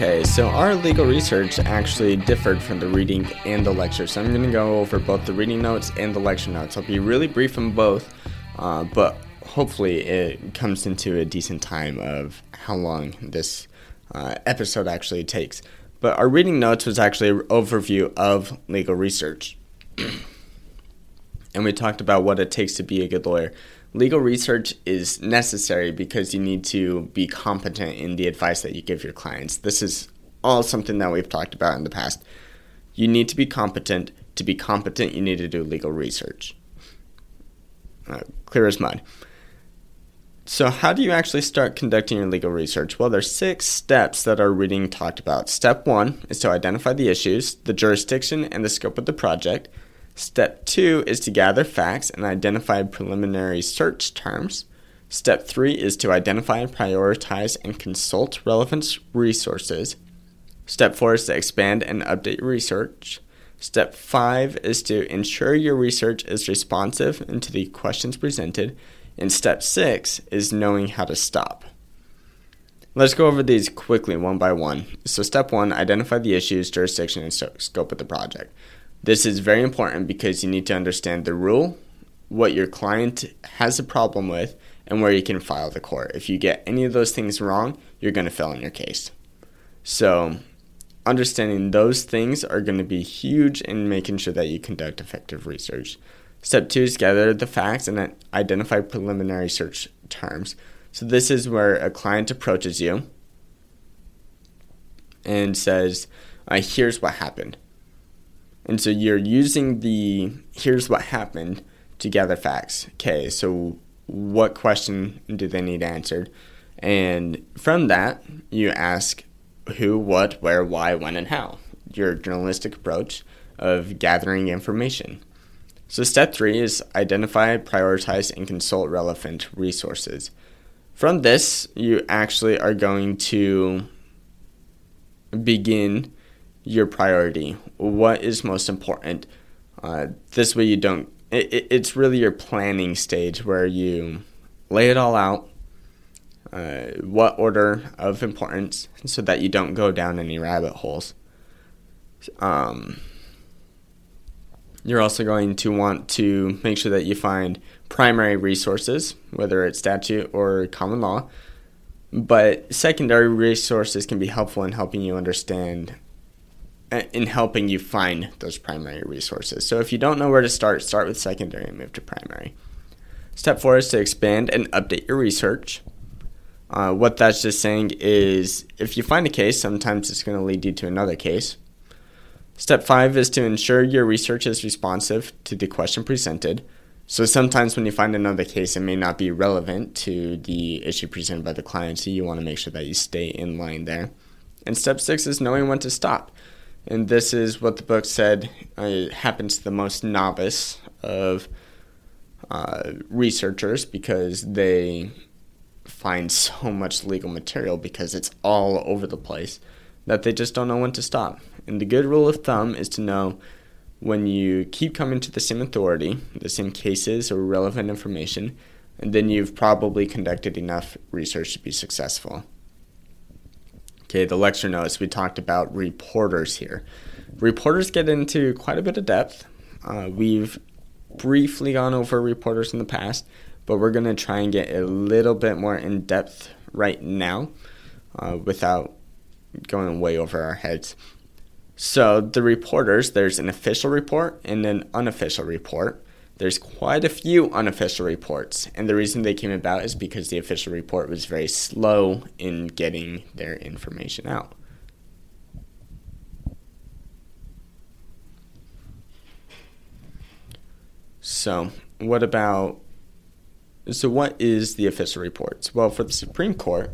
Okay, so our legal research actually differed from the reading and the lecture. So I'm going to go over both the reading notes and the lecture notes. I'll be really brief on both, uh, but hopefully it comes into a decent time of how long this uh, episode actually takes. But our reading notes was actually an overview of legal research. and we talked about what it takes to be a good lawyer. Legal research is necessary because you need to be competent in the advice that you give your clients. This is all something that we've talked about in the past. You need to be competent. To be competent, you need to do legal research. Uh, clear as mud. So, how do you actually start conducting your legal research? Well, there's six steps that our reading talked about. Step one is to identify the issues, the jurisdiction, and the scope of the project. Step two is to gather facts and identify preliminary search terms. Step three is to identify, prioritize, and consult relevant resources. Step four is to expand and update research. Step five is to ensure your research is responsive and to the questions presented. And step six is knowing how to stop. Let's go over these quickly one by one. So, step one identify the issues, jurisdiction, and scope of the project. This is very important because you need to understand the rule, what your client has a problem with, and where you can file the court. If you get any of those things wrong, you're going to fail in your case. So, understanding those things are going to be huge in making sure that you conduct effective research. Step two is gather the facts and identify preliminary search terms. So, this is where a client approaches you and says, uh, Here's what happened. And so you're using the here's what happened to gather facts. Okay, so what question do they need answered? And from that, you ask who, what, where, why, when, and how. Your journalistic approach of gathering information. So, step three is identify, prioritize, and consult relevant resources. From this, you actually are going to begin your priority. What is most important? Uh, this way, you don't. It, it's really your planning stage where you lay it all out. Uh, what order of importance, so that you don't go down any rabbit holes. Um, you're also going to want to make sure that you find primary resources, whether it's statute or common law. But secondary resources can be helpful in helping you understand in helping you find those primary resources. So if you don't know where to start, start with secondary and move to primary. Step four is to expand and update your research. Uh, what that's just saying is if you find a case, sometimes it's going to lead you to another case. Step five is to ensure your research is responsive to the question presented. So sometimes when you find another case, it may not be relevant to the issue presented by the client, so you want to make sure that you stay in line there. And step six is knowing when to stop. And this is what the book said uh, happens to the most novice of uh, researchers because they find so much legal material because it's all over the place that they just don't know when to stop. And the good rule of thumb is to know when you keep coming to the same authority, the same cases or relevant information, then you've probably conducted enough research to be successful. Okay, the lecture notes, we talked about reporters here. Reporters get into quite a bit of depth. Uh, we've briefly gone over reporters in the past, but we're going to try and get a little bit more in depth right now uh, without going way over our heads. So, the reporters, there's an official report and an unofficial report there's quite a few unofficial reports, and the reason they came about is because the official report was very slow in getting their information out. So, what about so what is the official reports? Well, for the Supreme Court,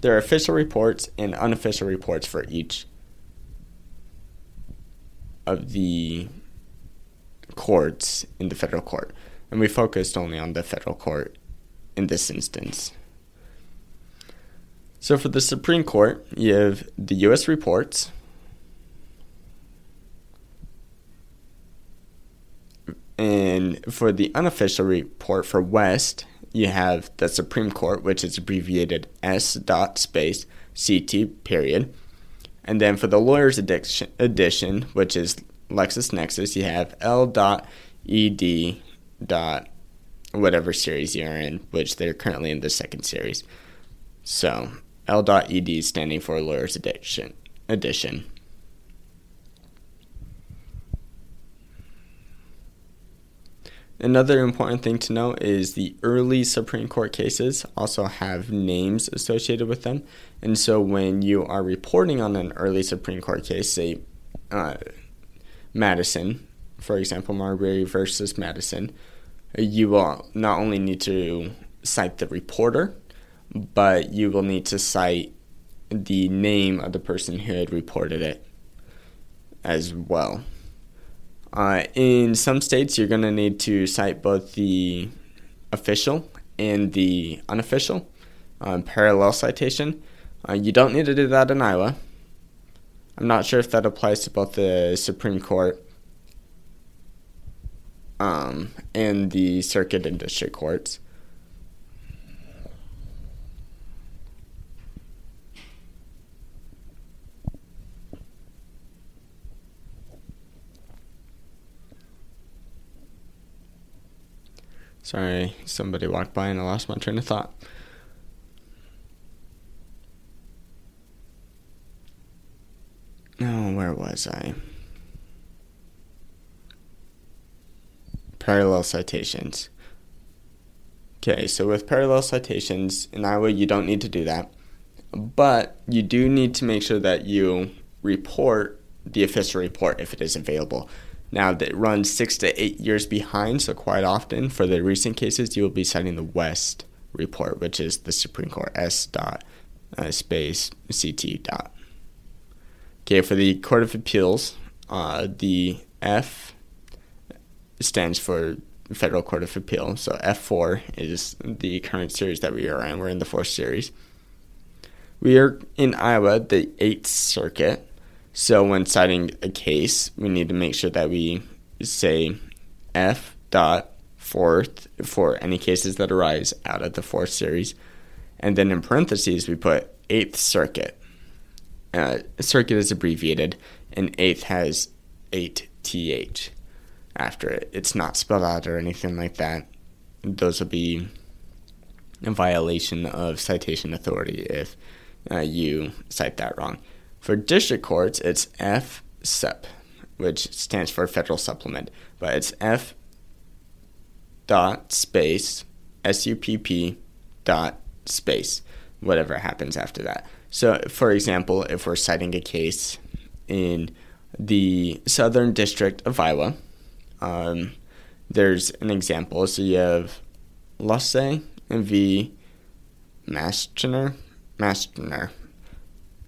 there are official reports and unofficial reports for each of the courts in the federal court. And we focused only on the federal court in this instance. So for the Supreme Court, you have the U.S. reports. And for the unofficial report for West, you have the Supreme Court, which is abbreviated S dot space CT period. And then for the lawyer's edition, which is LexisNexis, you have L.ed. whatever series you're in, which they're currently in the second series. So L.ed standing for lawyer's edition. edition. Another important thing to note is the early Supreme Court cases also have names associated with them. And so when you are reporting on an early Supreme Court case, say uh, Madison, for example, Marbury versus Madison, you will not only need to cite the reporter, but you will need to cite the name of the person who had reported it as well. Uh, in some states, you're going to need to cite both the official and the unofficial um, parallel citation. Uh, you don't need to do that in Iowa. I'm not sure if that applies to both the Supreme Court um, and the circuit and district courts. Sorry, somebody walked by and I lost my train of thought. Oh, where was I? Parallel citations. Okay, so with parallel citations in Iowa, you don't need to do that. But you do need to make sure that you report the official report if it is available. Now, that runs six to eight years behind, so quite often for the recent cases, you will be citing the West report, which is the Supreme Court S dot uh, space CT dot. Okay, for the Court of Appeals, uh, the F stands for Federal Court of Appeal. So F4 is the current series that we are in. We're in the fourth series. We are in Iowa, the Eighth Circuit. So when citing a case, we need to make sure that we say F dot fourth for any cases that arise out of the fourth series. And then in parentheses, we put Eighth Circuit. Uh, circuit is abbreviated, and eighth has 8th after it. It's not spelled out or anything like that. Those will be a violation of citation authority if uh, you cite that wrong. For district courts, it's FSUP, which stands for Federal Supplement, but it's F dot space SUPP dot space, whatever happens after that. So, for example, if we're citing a case in the Southern District of Iowa, um, there's an example. So you have Lasse v. Mastner. Mastner.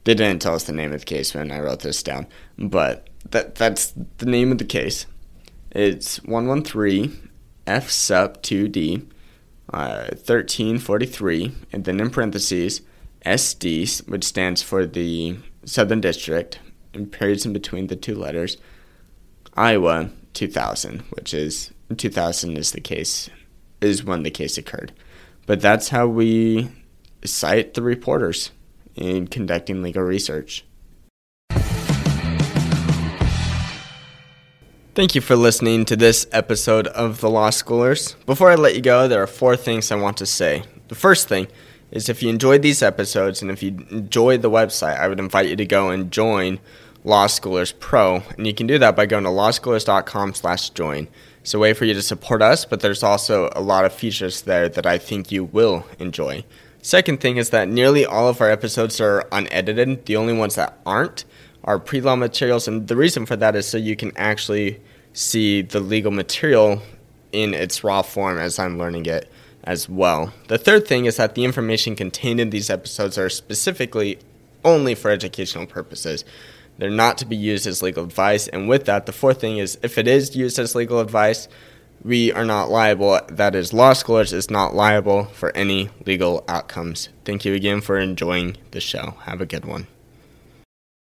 They didn't tell us the name of the case when I wrote this down, but that that's the name of the case. It's 113 F Supp 2D uh, 1343, and then in parentheses SD, which stands for the Southern District, and periods in between the two letters, Iowa 2000, which is 2000 is the case, is when the case occurred. But that's how we cite the reporters in conducting legal research. Thank you for listening to this episode of The Law Schoolers. Before I let you go, there are four things I want to say. The first thing is if you enjoyed these episodes and if you enjoyed the website, I would invite you to go and join Law Schoolers Pro, and you can do that by going to lawschoolers.com/join. It's a way for you to support us, but there's also a lot of features there that I think you will enjoy. Second thing is that nearly all of our episodes are unedited. The only ones that aren't are pre law materials, and the reason for that is so you can actually see the legal material in its raw form as I'm learning it as well. The third thing is that the information contained in these episodes are specifically only for educational purposes. They're not to be used as legal advice. And with that, the fourth thing is if it is used as legal advice, we are not liable. That is, law schoolers is not liable for any legal outcomes. Thank you again for enjoying the show. Have a good one.